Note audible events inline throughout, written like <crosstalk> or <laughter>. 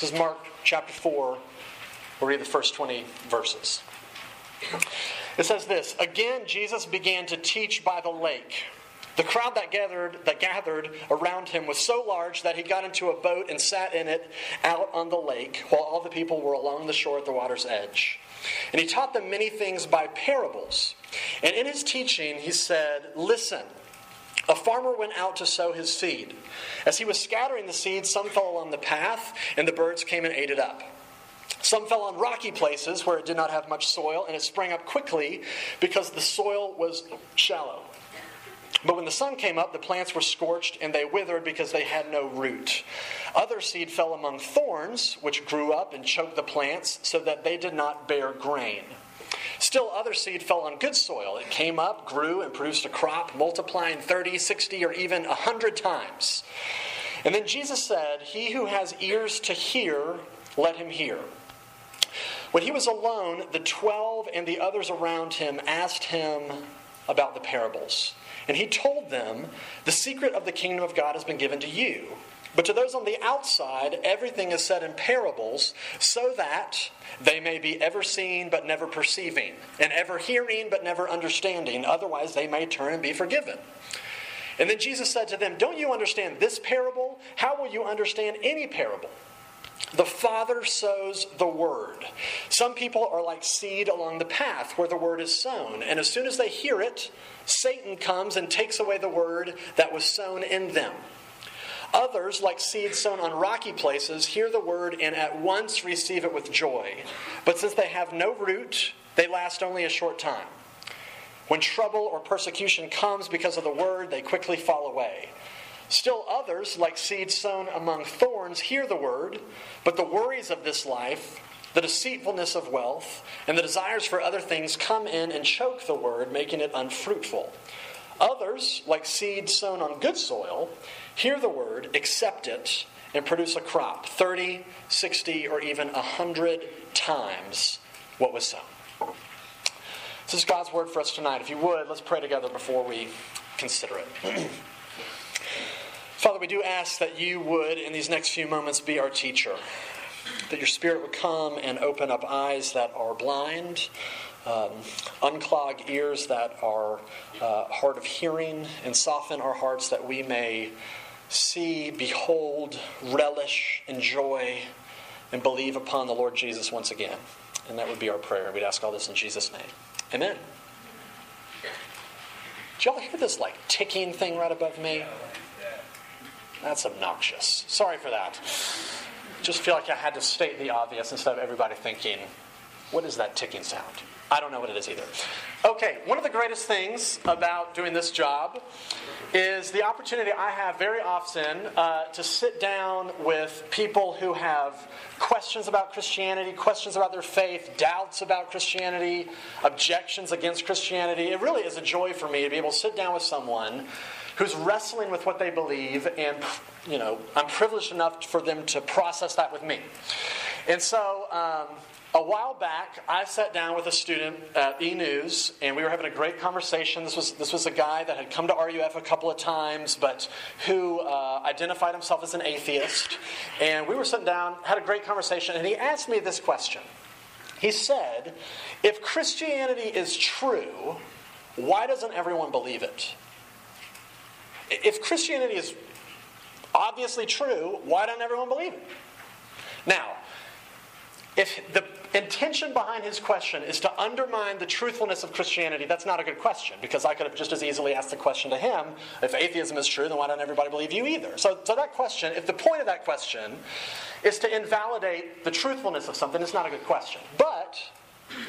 This is Mark chapter 4. We'll read the first 20 verses. It says this Again, Jesus began to teach by the lake. The crowd that gathered, that gathered around him was so large that he got into a boat and sat in it out on the lake, while all the people were along the shore at the water's edge. And he taught them many things by parables. And in his teaching, he said, Listen. A farmer went out to sow his seed. As he was scattering the seed, some fell along the path, and the birds came and ate it up. Some fell on rocky places where it did not have much soil, and it sprang up quickly because the soil was shallow. But when the sun came up, the plants were scorched and they withered because they had no root. Other seed fell among thorns, which grew up and choked the plants so that they did not bear grain. Still, other seed fell on good soil. It came up, grew, and produced a crop, multiplying 30, 60, or even 100 times. And then Jesus said, He who has ears to hear, let him hear. When he was alone, the twelve and the others around him asked him about the parables. And he told them, The secret of the kingdom of God has been given to you. But to those on the outside, everything is said in parables, so that they may be ever seeing but never perceiving, and ever hearing but never understanding. Otherwise, they may turn and be forgiven. And then Jesus said to them, Don't you understand this parable? How will you understand any parable? The Father sows the word. Some people are like seed along the path where the word is sown, and as soon as they hear it, Satan comes and takes away the word that was sown in them. Others, like seeds sown on rocky places, hear the word and at once receive it with joy. But since they have no root, they last only a short time. When trouble or persecution comes because of the word, they quickly fall away. Still others, like seeds sown among thorns, hear the word, but the worries of this life, the deceitfulness of wealth, and the desires for other things come in and choke the word, making it unfruitful. Others, like seeds sown on good soil, hear the word, accept it, and produce a crop 30, 60, or even 100 times what was sown. This is God's word for us tonight. If you would, let's pray together before we consider it. <clears throat> Father, we do ask that you would, in these next few moments, be our teacher. That your Spirit would come and open up eyes that are blind, um, unclog ears that are uh, hard of hearing, and soften our hearts that we may see, behold, relish, enjoy, and believe upon the Lord Jesus once again. And that would be our prayer. We'd ask all this in Jesus' name. Amen. Did y'all hear this like ticking thing right above me? That's obnoxious. Sorry for that. Just feel like I had to state the obvious instead of everybody thinking, what is that ticking sound? I don't know what it is either. Okay, one of the greatest things about doing this job is the opportunity I have very often uh, to sit down with people who have questions about Christianity, questions about their faith, doubts about Christianity, objections against Christianity. It really is a joy for me to be able to sit down with someone who's wrestling with what they believe, and you know, I'm privileged enough for them to process that with me. And so, um, a while back, I sat down with a student at E News, and we were having a great conversation. This was this was a guy that had come to RUF a couple of times, but who uh, identified himself as an atheist. And we were sitting down, had a great conversation, and he asked me this question. He said, "If Christianity is true, why doesn't everyone believe it?" if Christianity is obviously true, why don't everyone believe it? Now, if the intention behind his question is to undermine the truthfulness of Christianity, that's not a good question because I could have just as easily asked the question to him if atheism is true, then why don't everybody believe you either? So, so that question, if the point of that question is to invalidate the truthfulness of something, it's not a good question. But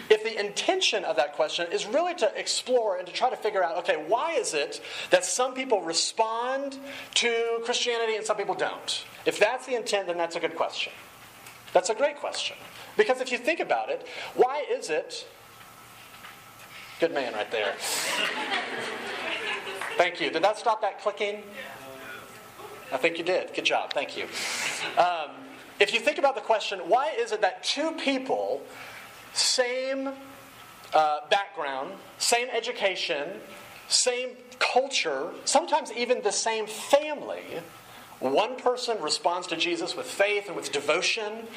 if the intention of that question is really to explore and to try to figure out okay, why is it that some people respond to Christianity and some people don't? If that's the intent, then that's a good question. That's a great question. Because if you think about it, why is it. Good man right there. Thank you. Did that stop that clicking? I think you did. Good job. Thank you. Um, if you think about the question, why is it that two people same uh, background, same education, same culture, sometimes even the same family, one person responds to Jesus with faith and with devotion,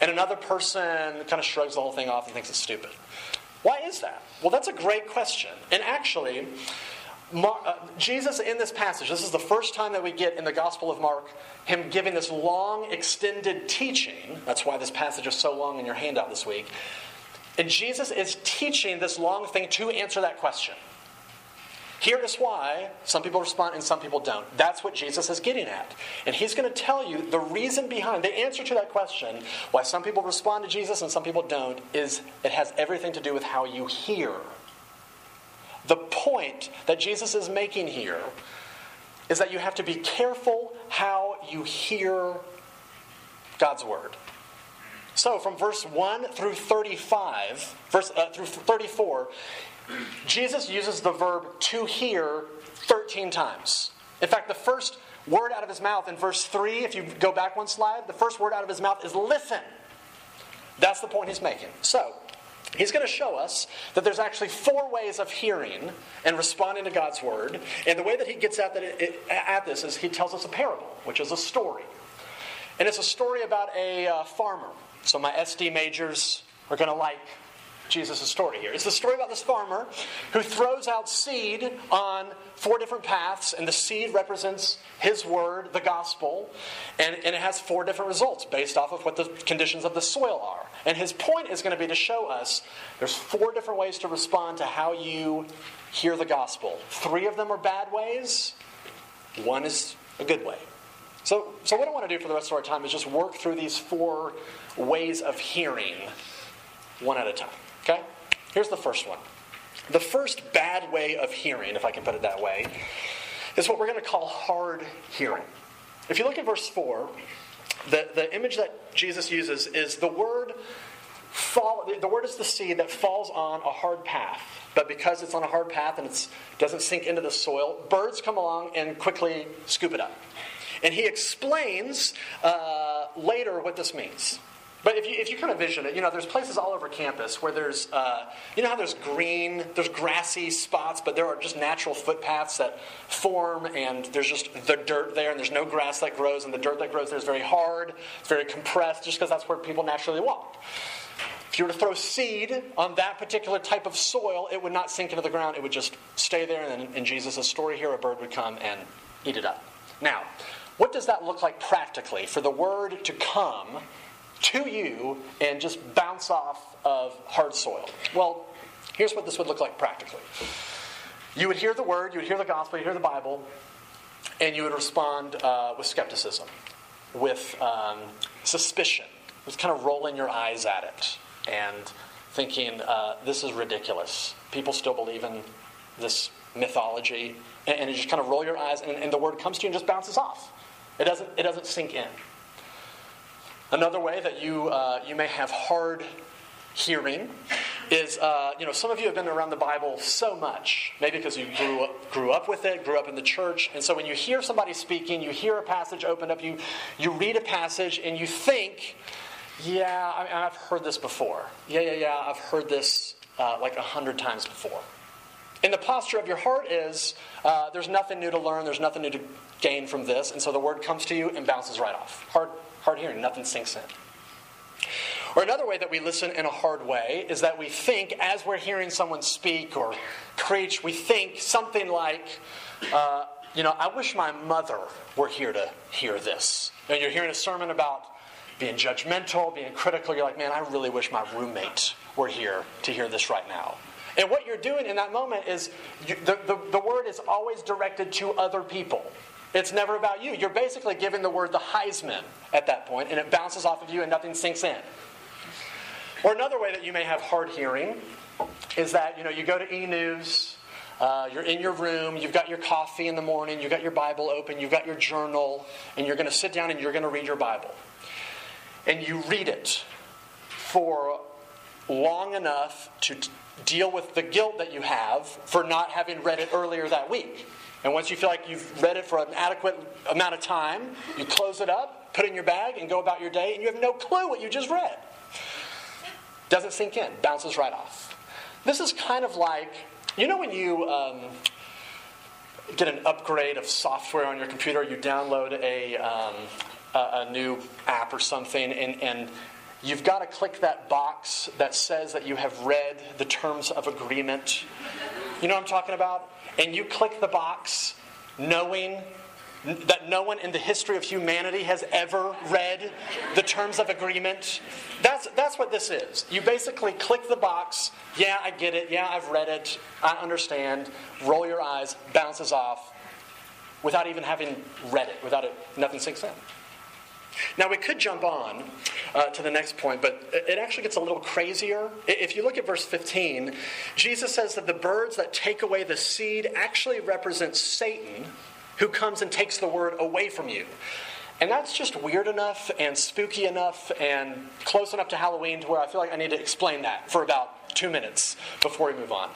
and another person kind of shrugs the whole thing off and thinks it's stupid. Why is that? Well, that's a great question. And actually, Mar- uh, Jesus in this passage, this is the first time that we get in the Gospel of Mark him giving this long, extended teaching. That's why this passage is so long in your handout this week. And Jesus is teaching this long thing to answer that question. Here is why some people respond and some people don't. That's what Jesus is getting at. And he's going to tell you the reason behind, the answer to that question, why some people respond to Jesus and some people don't, is it has everything to do with how you hear. The point that Jesus is making here is that you have to be careful how you hear God's word. So, from verse 1 through 35, verse, uh, through 34, Jesus uses the verb to hear 13 times. In fact, the first word out of his mouth in verse 3, if you go back one slide, the first word out of his mouth is listen. That's the point he's making. So, he's going to show us that there's actually four ways of hearing and responding to God's word. And the way that he gets at, that it, at this is he tells us a parable, which is a story. And it's a story about a uh, farmer. So, my SD majors are going to like Jesus' story here. It's the story about this farmer who throws out seed on four different paths, and the seed represents his word, the gospel, and, and it has four different results based off of what the conditions of the soil are. And his point is going to be to show us there's four different ways to respond to how you hear the gospel. Three of them are bad ways, one is a good way. So, so what I want to do for the rest of our time is just work through these four ways of hearing one at a time. Okay? Here's the first one. The first bad way of hearing, if I can put it that way, is what we're going to call hard hearing. If you look at verse 4, the, the image that Jesus uses is the word fall the word is the seed that falls on a hard path. But because it's on a hard path and it doesn't sink into the soil, birds come along and quickly scoop it up. And he explains uh, later what this means. But if you, if you kind of vision it, you know, there's places all over campus where there's, uh, you know how there's green, there's grassy spots, but there are just natural footpaths that form, and there's just the dirt there, and there's no grass that grows, and the dirt that grows there is very hard, it's very compressed, just because that's where people naturally walk. If you were to throw seed on that particular type of soil, it would not sink into the ground, it would just stay there, and in Jesus' story here, a bird would come and eat it up. Now, what does that look like practically? For the word to come to you and just bounce off of hard soil? Well, here's what this would look like practically. You would hear the word, you would hear the gospel, you hear the Bible, and you would respond uh, with skepticism, with um, suspicion, with kind of rolling your eyes at it and thinking, uh, this is ridiculous. People still believe in this mythology. And, and you just kind of roll your eyes, and, and the word comes to you and just bounces off. It doesn't, it doesn't sink in. Another way that you, uh, you may have hard hearing is, uh, you know, some of you have been around the Bible so much, maybe because you grew up, grew up with it, grew up in the church, and so when you hear somebody speaking, you hear a passage open up, you, you read a passage, and you think, yeah, I have heard this before. Yeah, yeah, yeah, I've heard this uh, like a hundred times before. And the posture of your heart is uh, there's nothing new to learn, there's nothing new to gain from this, and so the word comes to you and bounces right off. Hard, hard hearing, nothing sinks in. Or another way that we listen in a hard way is that we think, as we're hearing someone speak or preach, we think something like, uh, you know, I wish my mother were here to hear this. And you're hearing a sermon about being judgmental, being critical. You're like, man, I really wish my roommate were here to hear this right now. And what you're doing in that moment is you, the, the, the word is always directed to other people. It's never about you. You're basically giving the word the Heisman at that point, and it bounces off of you and nothing sinks in. Or another way that you may have hard hearing is that you know you go to e news, uh, you're in your room, you've got your coffee in the morning, you've got your Bible open, you've got your journal, and you're going to sit down and you're going to read your Bible. And you read it for long enough to t- deal with the guilt that you have for not having read it earlier that week. And once you feel like you've read it for an adequate amount of time, you close it up, put it in your bag, and go about your day, and you have no clue what you just read. Doesn't sink in, bounces right off. This is kind of like, you know, when you. Um, get an upgrade of software on your computer, you download a, um, a, a, new app or something, and, and you've got to click that box that says that you have read the terms of agreement. You know what I'm talking about? And you click the box knowing that no one in the history of humanity has ever read the terms of agreement. That's, that's what this is. You basically click the box, yeah, I get it, yeah, I've read it, I understand, roll your eyes, bounces off, without even having read it, without it, nothing sinks in. Now, we could jump on uh, to the next point, but it actually gets a little crazier. If you look at verse 15, Jesus says that the birds that take away the seed actually represent Satan who comes and takes the word away from you. And that's just weird enough and spooky enough and close enough to Halloween to where I feel like I need to explain that for about two minutes before we move on.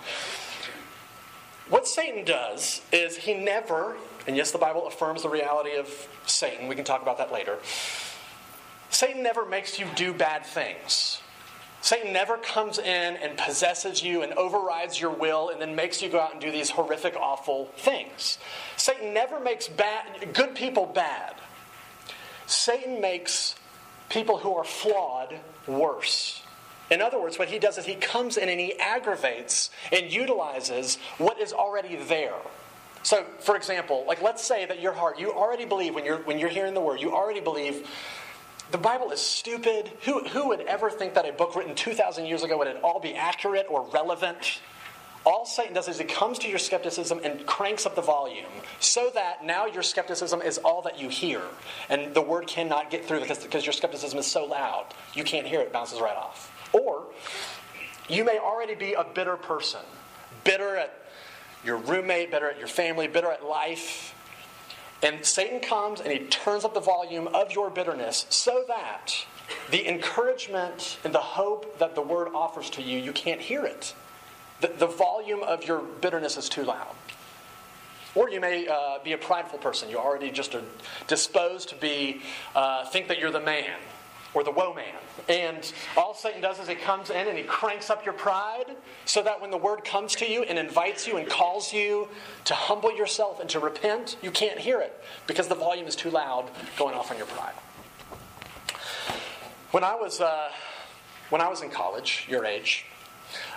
What Satan does is he never, and yes, the Bible affirms the reality of Satan, we can talk about that later. Satan never makes you do bad things. Satan never comes in and possesses you and overrides your will and then makes you go out and do these horrific, awful things. Satan never makes bad, good people bad. Satan makes people who are flawed worse. In other words, what he does is he comes in and he aggravates and utilizes what is already there. So, for example, like let's say that your heart, you already believe when you're when you're hearing the word, you already believe the Bible is stupid. Who, who would ever think that a book written 2,000 years ago would it all be accurate or relevant? All Satan does is he comes to your skepticism and cranks up the volume so that now your skepticism is all that you hear. And the word cannot get through because, because your skepticism is so loud, you can't hear it, it bounces right off. Or you may already be a bitter person, bitter at your roommate, bitter at your family, bitter at life, and Satan comes and he turns up the volume of your bitterness so that the encouragement and the hope that the word offers to you, you can't hear it. The, the volume of your bitterness is too loud. Or you may uh, be a prideful person. You're already just a, disposed to be, uh, think that you're the man or the woe man. And all Satan does is he comes in and he cranks up your pride so that when the word comes to you and invites you and calls you to humble yourself and to repent, you can't hear it because the volume is too loud going off on your pride. When I was, uh, when I was in college, your age,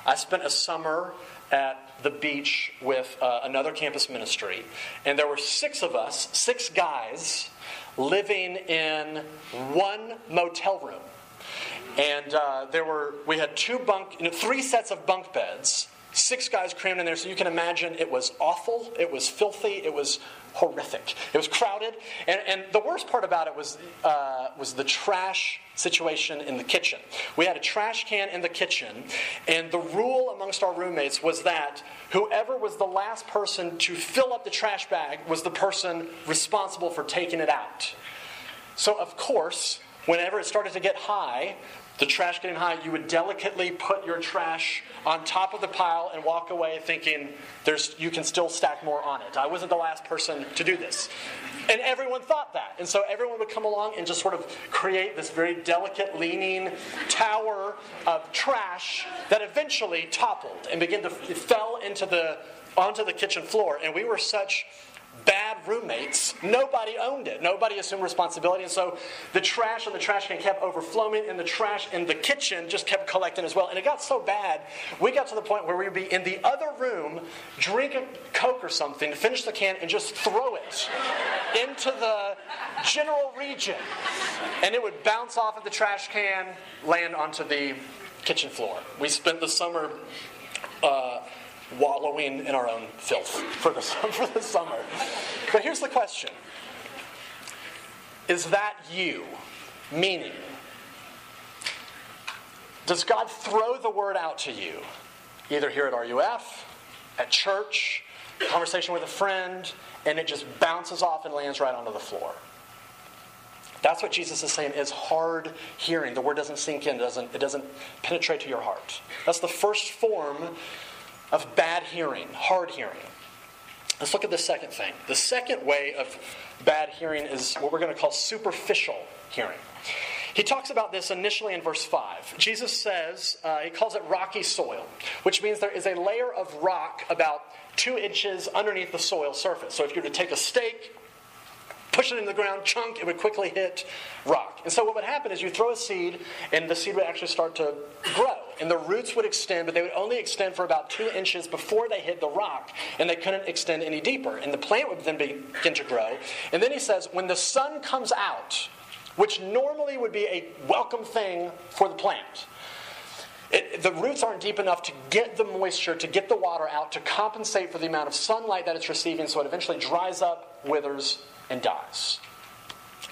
I spent a summer at the beach with uh, another campus ministry, and there were six of us, six guys living in one motel room. And uh, there were, we had two bunk, you know, three sets of bunk beds, six guys crammed in there. So you can imagine it was awful, it was filthy, it was horrific. It was crowded, and, and the worst part about it was uh, was the trash situation in the kitchen. We had a trash can in the kitchen, and the rule amongst our roommates was that whoever was the last person to fill up the trash bag was the person responsible for taking it out. So of course, whenever it started to get high, the trash getting high, you would delicately put your trash on top of the pile and walk away thinking there's, you can still stack more on it. I wasn't the last person to do this. And everyone thought that. And so everyone would come along and just sort of create this very delicate, leaning tower of trash that eventually toppled and began to fell into the onto the kitchen floor. And we were such bad roommates, nobody owned it. Nobody assumed responsibility. And so the trash in the trash can kept overflowing, and the trash in the kitchen just kept collecting as well. And it got so bad, we got to the point where we'd be in the other room, drink a Coke or something, finish the can, and just throw it into the general region. And it would bounce off of the trash can, land onto the kitchen floor. We spent the summer. Uh, wallowing in our own filth for the, <laughs> for the summer. But here's the question Is that you? Meaning, does God throw the word out to you, either here at RUF, at church, conversation with a friend, and it just bounces off and lands right onto the floor? That's what Jesus is saying is hard hearing. The word doesn't sink in, doesn't, it doesn't penetrate to your heart. That's the first form of bad hearing, hard hearing. Let's look at the second thing. The second way of bad hearing is what we're going to call superficial hearing. He talks about this initially in verse 5. Jesus says, uh, he calls it rocky soil, which means there is a layer of rock about two inches underneath the soil surface. So if you were to take a stake, push it in the ground, chunk, it would quickly hit rock. And so what would happen is you throw a seed, and the seed would actually start to grow. And the roots would extend, but they would only extend for about two inches before they hit the rock, and they couldn't extend any deeper. And the plant would then begin to grow. And then he says, when the sun comes out, which normally would be a welcome thing for the plant. It, the roots aren't deep enough to get the moisture, to get the water out, to compensate for the amount of sunlight that it's receiving, so it eventually dries up, withers, and dies.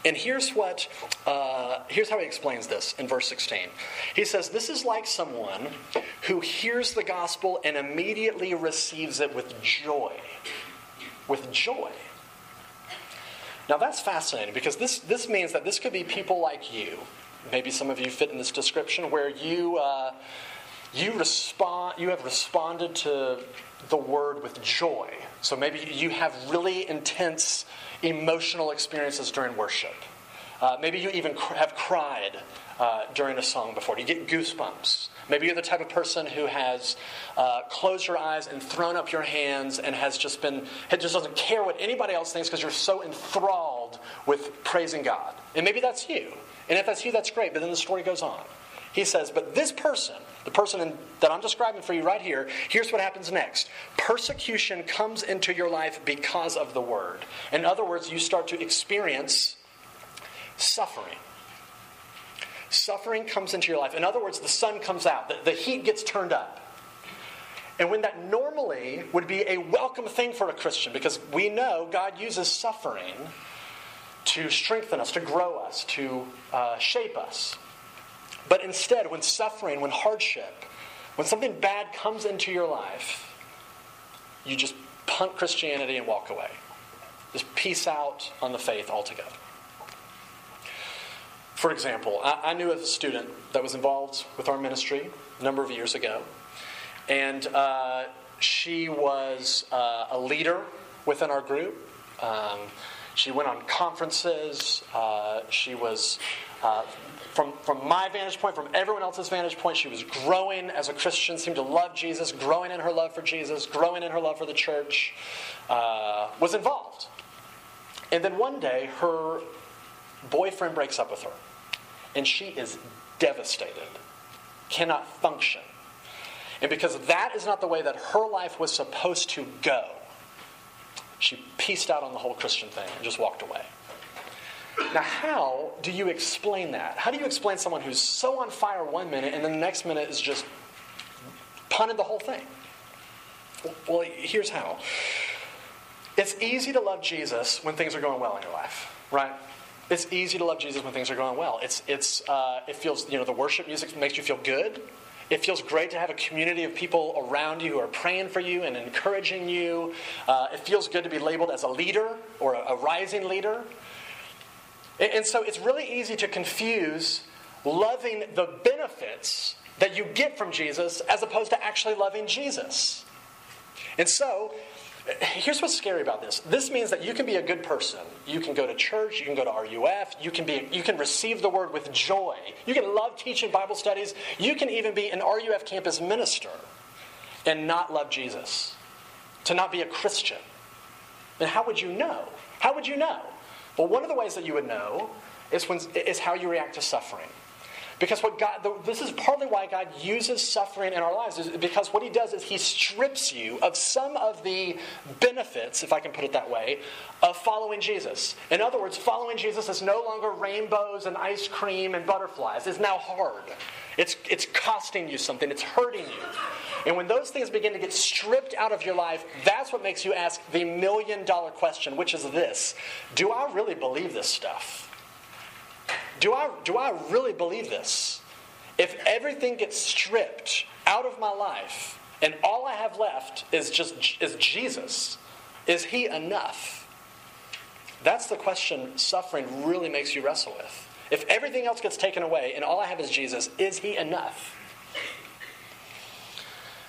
And here's what uh, here's how he explains this in verse 16. He says, "This is like someone who hears the gospel and immediately receives it with joy, with joy." Now that's fascinating because this, this means that this could be people like you. Maybe some of you fit in this description where you, uh, you, respond, you have responded to the word with joy. So maybe you have really intense emotional experiences during worship. Uh, maybe you even cr- have cried uh, during a song before. You get goosebumps. Maybe you're the type of person who has uh, closed your eyes and thrown up your hands and has just been, just doesn't care what anybody else thinks because you're so enthralled with praising God. And maybe that's you. And if that's you, that's great. But then the story goes on. He says, But this person, the person in, that I'm describing for you right here, here's what happens next. Persecution comes into your life because of the word. In other words, you start to experience suffering. Suffering comes into your life. In other words, the sun comes out, the, the heat gets turned up. And when that normally would be a welcome thing for a Christian, because we know God uses suffering to strengthen us, to grow us, to uh, shape us. But instead, when suffering, when hardship, when something bad comes into your life, you just punt Christianity and walk away. Just peace out on the faith altogether. For example, I, I knew a student that was involved with our ministry a number of years ago, and uh, she was uh, a leader within our group. Um, she went on conferences. Uh, she was, uh, from, from my vantage point, from everyone else's vantage point, she was growing as a Christian, seemed to love Jesus, growing in her love for Jesus, growing in her love for the church, uh, was involved. And then one day, her boyfriend breaks up with her, and she is devastated, cannot function. And because that is not the way that her life was supposed to go, she pieced out on the whole Christian thing and just walked away. Now, how do you explain that? How do you explain someone who's so on fire one minute and then the next minute is just punted the whole thing? Well, here's how. It's easy to love Jesus when things are going well in your life, right? It's easy to love Jesus when things are going well. It's, it's, uh, it feels, you know, the worship music makes you feel good. It feels great to have a community of people around you who are praying for you and encouraging you. Uh, it feels good to be labeled as a leader or a, a rising leader. And, so it's really easy to confuse loving the benefits that you get from Jesus as opposed to actually loving Jesus. And so Here's what's scary about this. This means that you can be a good person. You can go to church, you can go to RUF, you can be you can receive the word with joy. You can love teaching Bible studies. You can even be an RUF campus minister and not love Jesus. To not be a Christian. And how would you know? How would you know? Well, one of the ways that you would know is when is how you react to suffering. Because what God, this is partly why God uses suffering in our lives, is because what He does is He strips you of some of the benefits, if I can put it that way, of following Jesus. In other words, following Jesus is no longer rainbows and ice cream and butterflies. It's now hard. It's, it's costing you something, it's hurting you. And when those things begin to get stripped out of your life, that's what makes you ask the million dollar question, which is this Do I really believe this stuff? do I, do I really believe this? If everything gets stripped out of my life and all I have left is just is Jesus, is he enough? That's the question suffering really makes you wrestle with. If everything else gets taken away and all I have is Jesus, is he enough?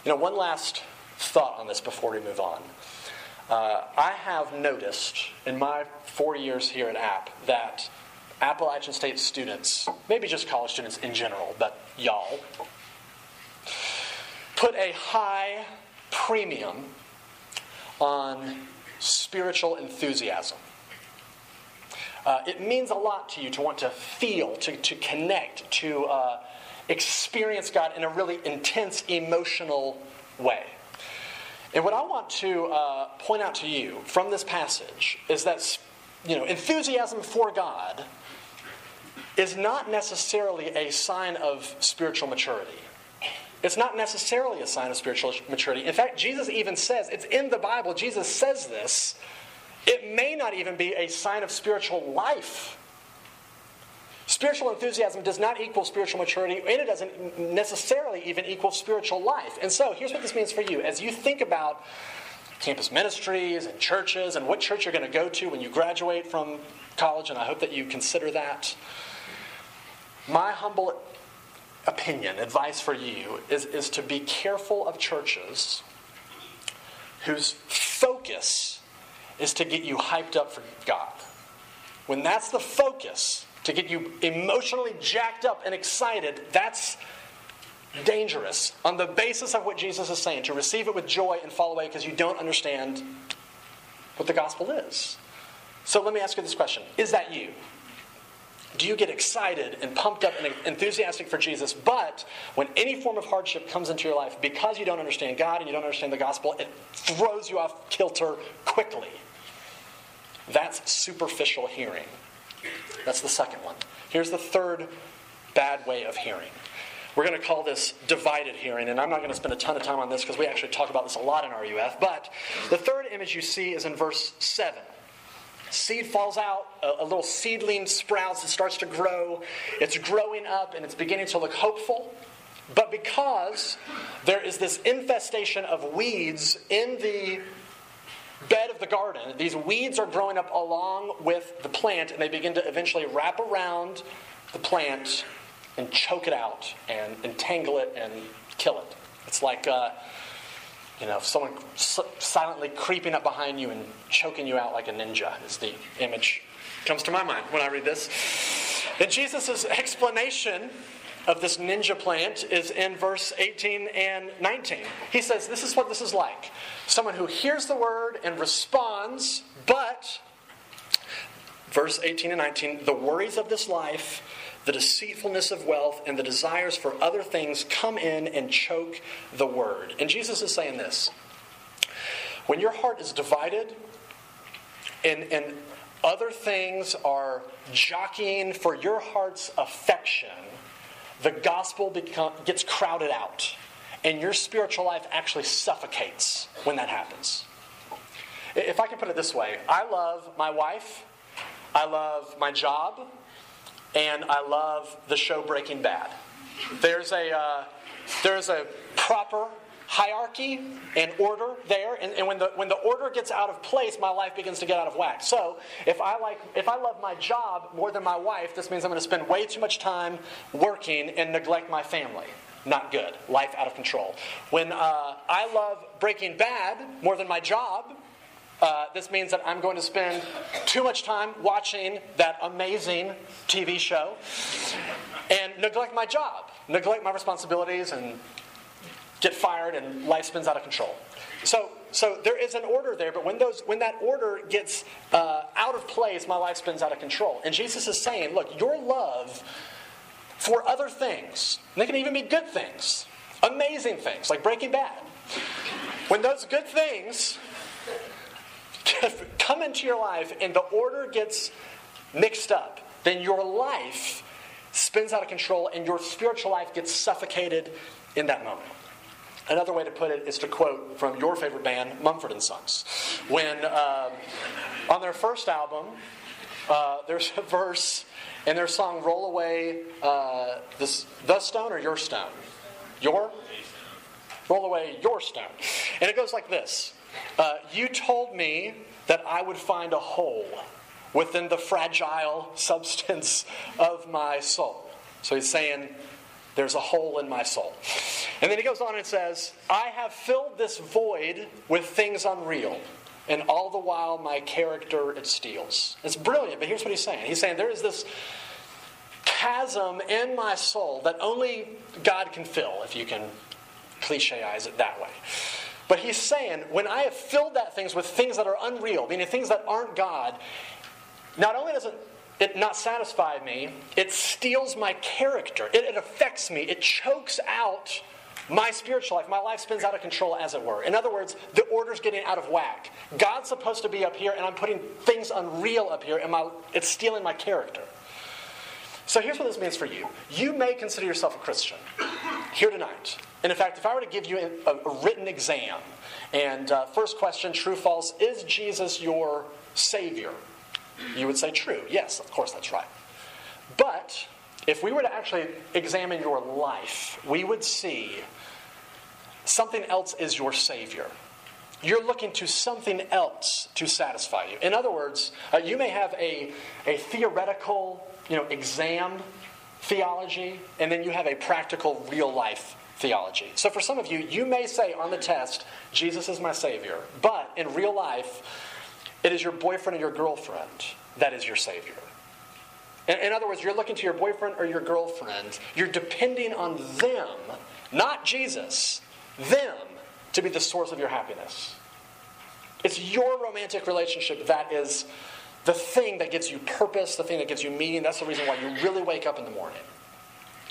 You know, one last thought on this before we move on. Uh, I have noticed in my four years here at App that Appalachian State students, maybe just college students in general, but y'all, put a high premium on spiritual enthusiasm. Uh, it means a lot to you to want to feel, to, to connect, to uh, experience God in a really intense emotional way. And what I want to uh, point out to you from this passage is that you know, enthusiasm for God is not necessarily a sign of spiritual maturity. It's not necessarily a sign of spiritual maturity. In fact, Jesus even says, it's in the Bible, Jesus says this, it may not even be a sign of spiritual life. Spiritual enthusiasm does not equal spiritual maturity, and it doesn't necessarily even equal spiritual life. And so, here's what this means for you. As you think about campus ministries and churches and what church you're going to go to when you graduate from college, and I hope that you consider that, my humble opinion, advice for you, is, is to be careful of churches whose focus is to get you hyped up for God. When that's the focus, to get you emotionally jacked up and excited, that's dangerous on the basis of what Jesus is saying, to receive it with joy and fall away because you don't understand what the gospel is. So let me ask you this question Is that you? Do you get excited and pumped up and enthusiastic for Jesus? But when any form of hardship comes into your life, because you don't understand God and you don't understand the gospel, it throws you off kilter quickly. That's superficial hearing. That's the second one. Here's the third bad way of hearing. We're going to call this divided hearing, and I'm not going to spend a ton of time on this because we actually talk about this a lot in RUF. But the third image you see is in verse 7 seed falls out, a, a, little seedling sprouts, it starts to grow, it's growing up, and it's beginning to look hopeful. But because there is this infestation of weeds in the bed of the garden, these weeds are growing up along with the plant, and they begin to eventually wrap around the plant and choke it out and entangle it and kill it. It's like. Uh, you know, someone silently creeping up behind you and choking you out like a ninja is the image comes to my mind when I read this. And Jesus' explanation of this ninja plant is in verse 18 and 19. He says, This is what this is like someone who hears the word and responds, but, verse 18 and 19, the worries of this life the deceitfulness of wealth and the desires for other things come in and choke the word. And Jesus is saying this when your heart is divided and, and other things are jockeying for your heart's affection, the gospel become, gets crowded out. And your spiritual life actually suffocates when that happens. If I can put it this way, I love my wife, I love my job, and I love the show Breaking Bad. There's a, uh, there's a proper hierarchy and order there and, and, when, the, when the order gets out of place my life begins to get out of whack. So if i like if i love my job more than my wife this means i'm going to spend way too much time working and neglect my family. Not good. Life out of control. When uh, i love breaking bad more than my job uh, this means that I'm going to spend too much time watching that amazing TV show and neglect my job, neglect my responsibilities, and get fired, and life spins out of control. So, so there is an order there, but when those when that order gets uh, out of place, my life spins out of control. And Jesus is saying, look, your love for other things, they can even be good things, amazing things, like Breaking Bad. When those good things come into your life and the order gets mixed up, then your life spins out of control and your spiritual life gets suffocated in that moment. Another way to put it is to quote from your favorite band, Mumford and Sons. When um, on their first album, uh, there's a verse in their song "Roll Away uh, the Stone" or "Your Stone." Your roll away your stone, and it goes like this: uh, You told me that I would find a hole within the fragile <laughs> substance of my soul. So he's saying, There's a hole in my soul. And then he goes on and says, I have filled this void with things unreal and all the while my character it steals. It's brilliant, but here's what he's saying. He's saying there is this chasm in my soul that only God can fill, if you can clicheize it that way. But he's saying, when I have filled that things with things that are unreal, meaning things that aren't God, not only does it it not satisfy me, it steals my character. It, it affects me. It chokes out my spiritual life. My life spins out of control, as it were. In other words, the order's getting out of whack. God's supposed to be up here, and I'm putting things unreal up here, and my, it's stealing my character. So here's what this means for you. You may consider yourself a Christian here tonight. And in fact, if I were to give you a, a written exam, and uh, first question, true, false, is Jesus your Savior? You would say true. Yes, of course that's right. But if we were to actually examine your life, we would see something else is your Savior. You're looking to something else to satisfy you. In other words, uh, you may have a, a theoretical you know, exam theology, and then you have a practical, real life theology. So for some of you, you may say on the test, Jesus is my Savior, but in real life, it is your boyfriend or your girlfriend that is your Savior. In, in other words, you're looking to your boyfriend or your girlfriend, you're depending on them, not Jesus, them, to be the source of your happiness. It's your romantic relationship that is the thing that gives you purpose, the thing that gives you meaning. That's the reason why you really wake up in the morning.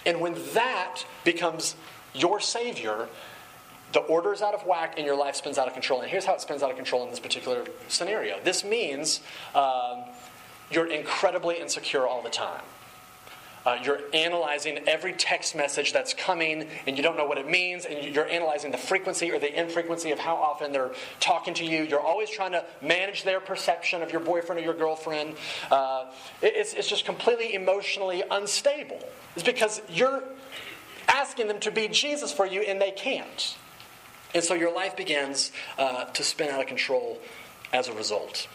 And when that becomes your Savior, the order is out of whack and your life spins out of control. And here's how it spins out of control in this particular scenario this means um, you're incredibly insecure all the time. Uh, you're analyzing every text message that's coming and you don't know what it means, and you're analyzing the frequency or the infrequency of how often they're talking to you. You're always trying to manage their perception of your boyfriend or your girlfriend. Uh, it's, it's just completely emotionally unstable. It's because you're asking them to be Jesus for you and they can't. And so your life begins uh, to spin out of control as a result.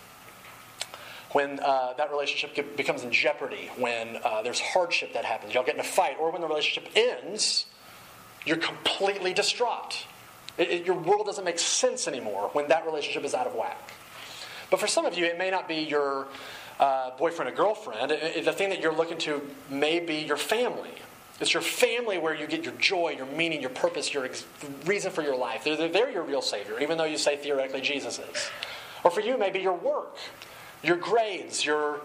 When uh, that relationship becomes in jeopardy, when uh, there's hardship that happens, y'all get in a fight, or when the relationship ends, you're completely distraught. It, it, your world doesn't make sense anymore when that relationship is out of whack. But for some of you, it may not be your uh, boyfriend or girlfriend. It, the thing that you're looking to may be your family it's your family where you get your joy, your meaning, your purpose, your ex- reason for your life. They're, they're your real Savior, even though you say theoretically Jesus is. Or for you, maybe your work, your grades, your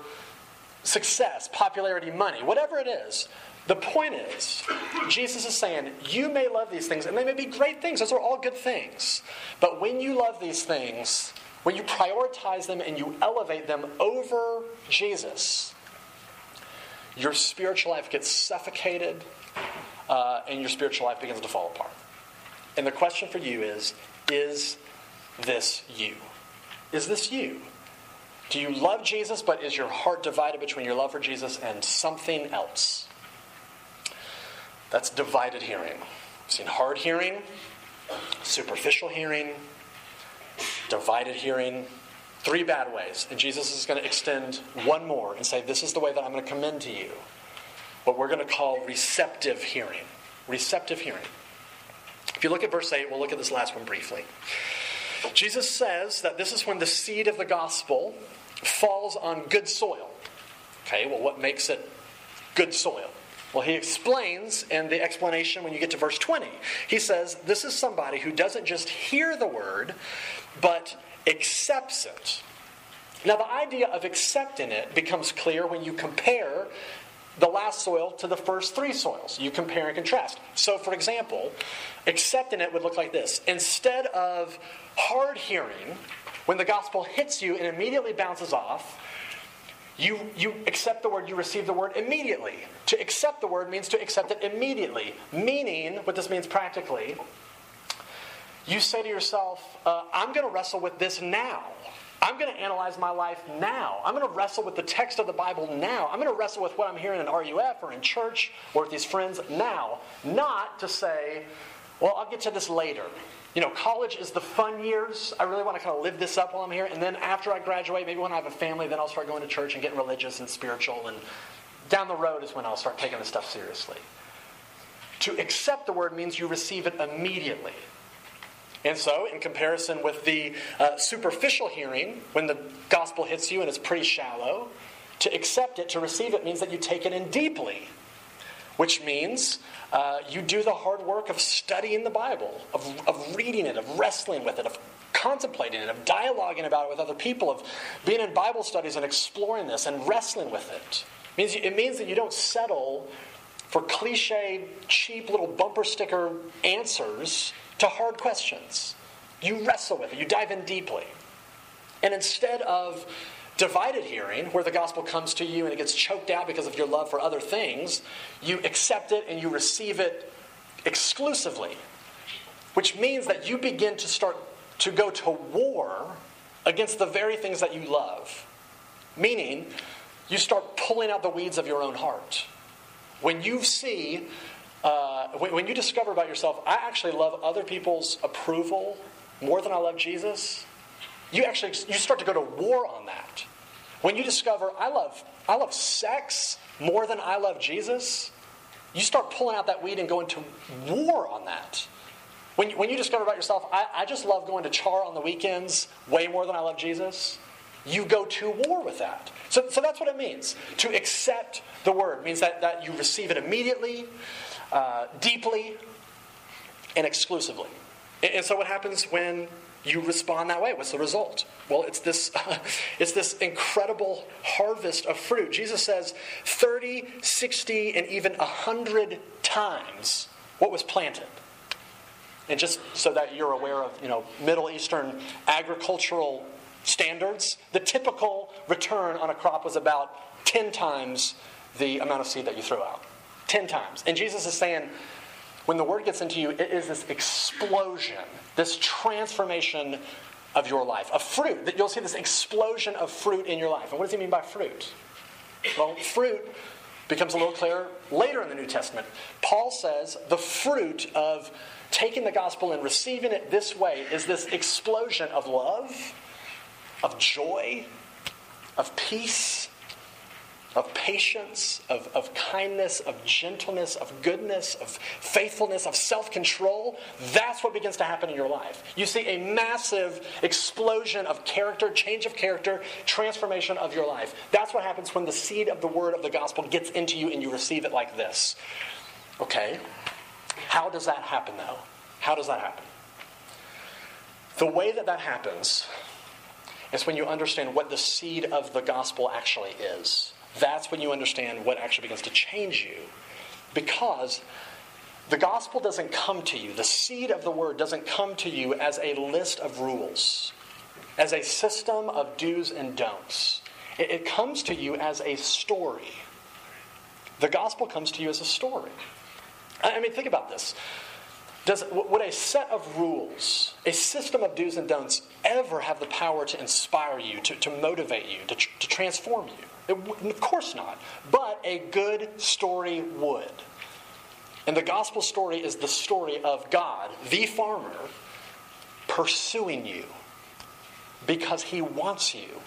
success, popularity, money, whatever it is. The point is, Jesus is saying, you may love these things, and they may be great things. Those are all good things. But when you love these things, when you prioritize them and you elevate them over Jesus, your spiritual life gets suffocated uh, and your spiritual life begins to fall apart. And the question for you is Is this you? Is this you? Do you love Jesus, but is your heart divided between your love for Jesus and something else? That's divided hearing. I've seen hard hearing, superficial hearing, divided hearing, Three bad ways. And Jesus is going to extend one more and say, This is the way that I'm going to commend to you. What we're going to call receptive hearing. Receptive hearing. If you look at verse 8, we'll look at this last one briefly. Jesus says that this is when the seed of the gospel falls on good soil. Okay, well, what makes it good soil? Well, he explains in the explanation when you get to verse 20. He says, This is somebody who doesn't just hear the word, but accepts it. Now, the idea of accepting it becomes clear when you compare the last soil to the first three soils. You compare and contrast. So, for example, accepting it would look like this instead of hard hearing, when the gospel hits you and immediately bounces off, you, you accept the word, you receive the word immediately. To accept the word means to accept it immediately. Meaning, what this means practically, you say to yourself, uh, I'm going to wrestle with this now. I'm going to analyze my life now. I'm going to wrestle with the text of the Bible now. I'm going to wrestle with what I'm hearing in RUF or in church or with these friends now. Not to say, well, I'll get to this later. You know, college is the fun years. I really want to kind of live this up while I'm here. And then after I graduate, maybe when I have a family, then I'll start going to church and getting religious and spiritual. And down the road is when I'll start taking this stuff seriously. To accept the word means you receive it immediately. And so, in comparison with the uh, superficial hearing, when the gospel hits you and it's pretty shallow, to accept it, to receive it, means that you take it in deeply, which means uh, you do the hard work of studying the Bible, of, of reading it, of wrestling with it, of contemplating it, of dialoguing about it with other people, of being in Bible studies and exploring this and wrestling with it. It means, it means that you don't settle for cliche, cheap little bumper sticker answers to hard questions. You wrestle with it, you dive in deeply. And instead of divided hearing, where the gospel comes to you and it gets choked out because of your love for other things, you accept it and you receive it exclusively. Which means that you begin to start to go to war against the very things that you love. Meaning, you start pulling out the weeds of your own heart. When you see, uh, when, when you discover about yourself, I actually love other people's approval more than I love Jesus, you actually you start to go to war on that. When you discover I love I love sex more than I love Jesus, you start pulling out that weed and going to war on that. When you, when you discover about yourself, I, I just love going to char on the weekends way more than I love Jesus, you go to war with that. So, so that's what it means. To accept the word means that, that you receive it immediately, uh, deeply, and exclusively. And, and so what happens when you respond that way. What's the result? Well, it's this, <laughs> it's this incredible harvest of fruit. Jesus says 30, 60, and even 100 times what was planted. And just so that you're aware of, you know, Middle Eastern agricultural standards, the typical return on a crop was about 10 times the amount of seed that you throw out. 10 times. And Jesus is saying, when the word gets into you, it is this explosion, this transformation of your life, of fruit. That you'll see this explosion of fruit in your life. And what does he mean by fruit? Well, fruit becomes a little clearer later in the New Testament. Paul says the fruit of taking the gospel and receiving it this way is this explosion of love, of joy, of peace, of patience, of, of kindness, of gentleness, of goodness, of faithfulness, of self control, that's what begins to happen in your life. You see a massive explosion of character, change of character, transformation of your life. That's what happens when the seed of the word of the gospel gets into you and you receive it like this. Okay? How does that happen, though? How does that happen? The way that that happens is when you understand what the seed of the gospel actually is. That's when you understand what actually begins to change you. Because the gospel doesn't come to you, the seed of the word doesn't come to you as a list of rules, as a system of do's and don'ts. It, it comes to you as a story. The gospel comes to you as a story. I mean, think about this. Does, would a set of rules, a system of do's and don'ts, ever have the power to inspire you, to, to motivate you, to, to transform you? Of course not. But a good story would. And the gospel story is the story of God, the farmer, pursuing you because he wants you,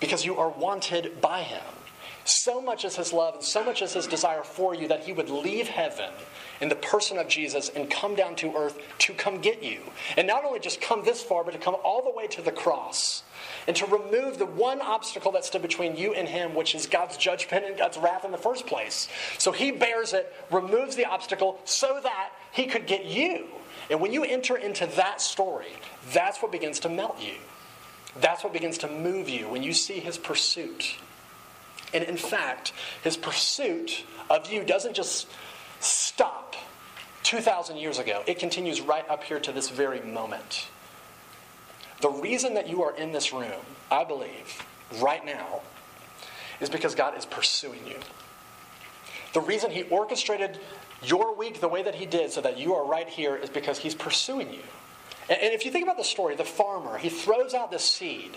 because you are wanted by him. So much is his love and so much is his desire for you that he would leave heaven in the person of Jesus and come down to earth to come get you. And not only just come this far, but to come all the way to the cross and to remove the one obstacle that stood between you and him, which is God's judgment and God's wrath in the first place. So he bears it, removes the obstacle so that he could get you. And when you enter into that story, that's what begins to melt you. That's what begins to move you when you see his pursuit. And in fact, his pursuit of you doesn't just stop 2,000 years ago, it continues right up here to this very moment. The reason that you are in this room, I believe, right now, is because God is pursuing you. The reason He orchestrated your week the way that He did so that you are right here is because He's pursuing you. And, if you think about the story, the farmer, he throws out this seed.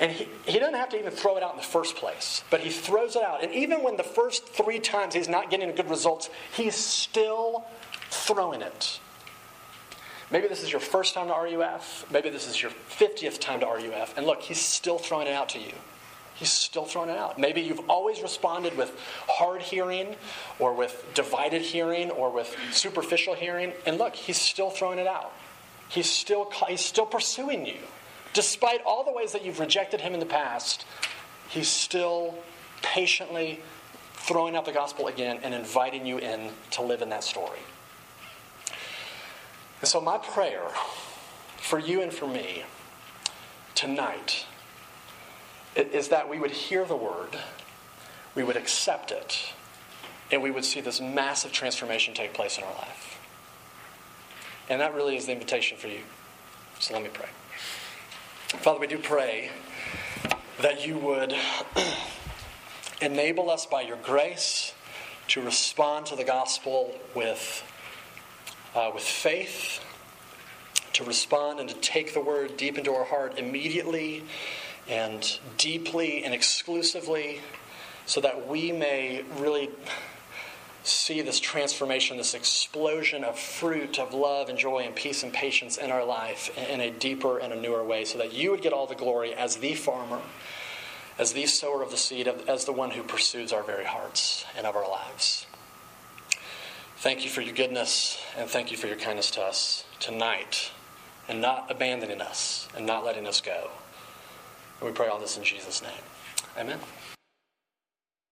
And he, he doesn't have to even throw it out in the first place, but he throws it out. And even when the first three times he's not getting good results, he's still throwing it. Maybe this is your first time to RUF. Maybe this is your 50th time to RUF. And look, he's still throwing it out to you. He's still throwing it out. Maybe you've always responded with hard hearing or with divided hearing or with superficial hearing. And look, he's still throwing it out. He's still, he's still pursuing you. Despite all the ways that you've rejected him in the past, he's still patiently throwing out the gospel again and inviting you in to live in that story. And so, my prayer for you and for me tonight is that we would hear the word, we would accept it, and we would see this massive transformation take place in our life. And that really is the invitation for you. So let me pray. Father, we do pray that you would <clears throat> enable us by your grace to respond to the gospel with, uh, with faith, to respond and to take the word deep into our heart immediately and deeply and exclusively so that we may really see this transformation, this explosion of fruit of love and joy and peace and patience in our life in a deeper and a newer way, so that you would get all the glory as the farmer, as the sower of the seed, as the one who pursues our very hearts and of our lives. Thank you for your goodness and thank you for your kindness to us tonight and not abandoning us and not letting us go. And we pray all this in Jesus' name. Amen.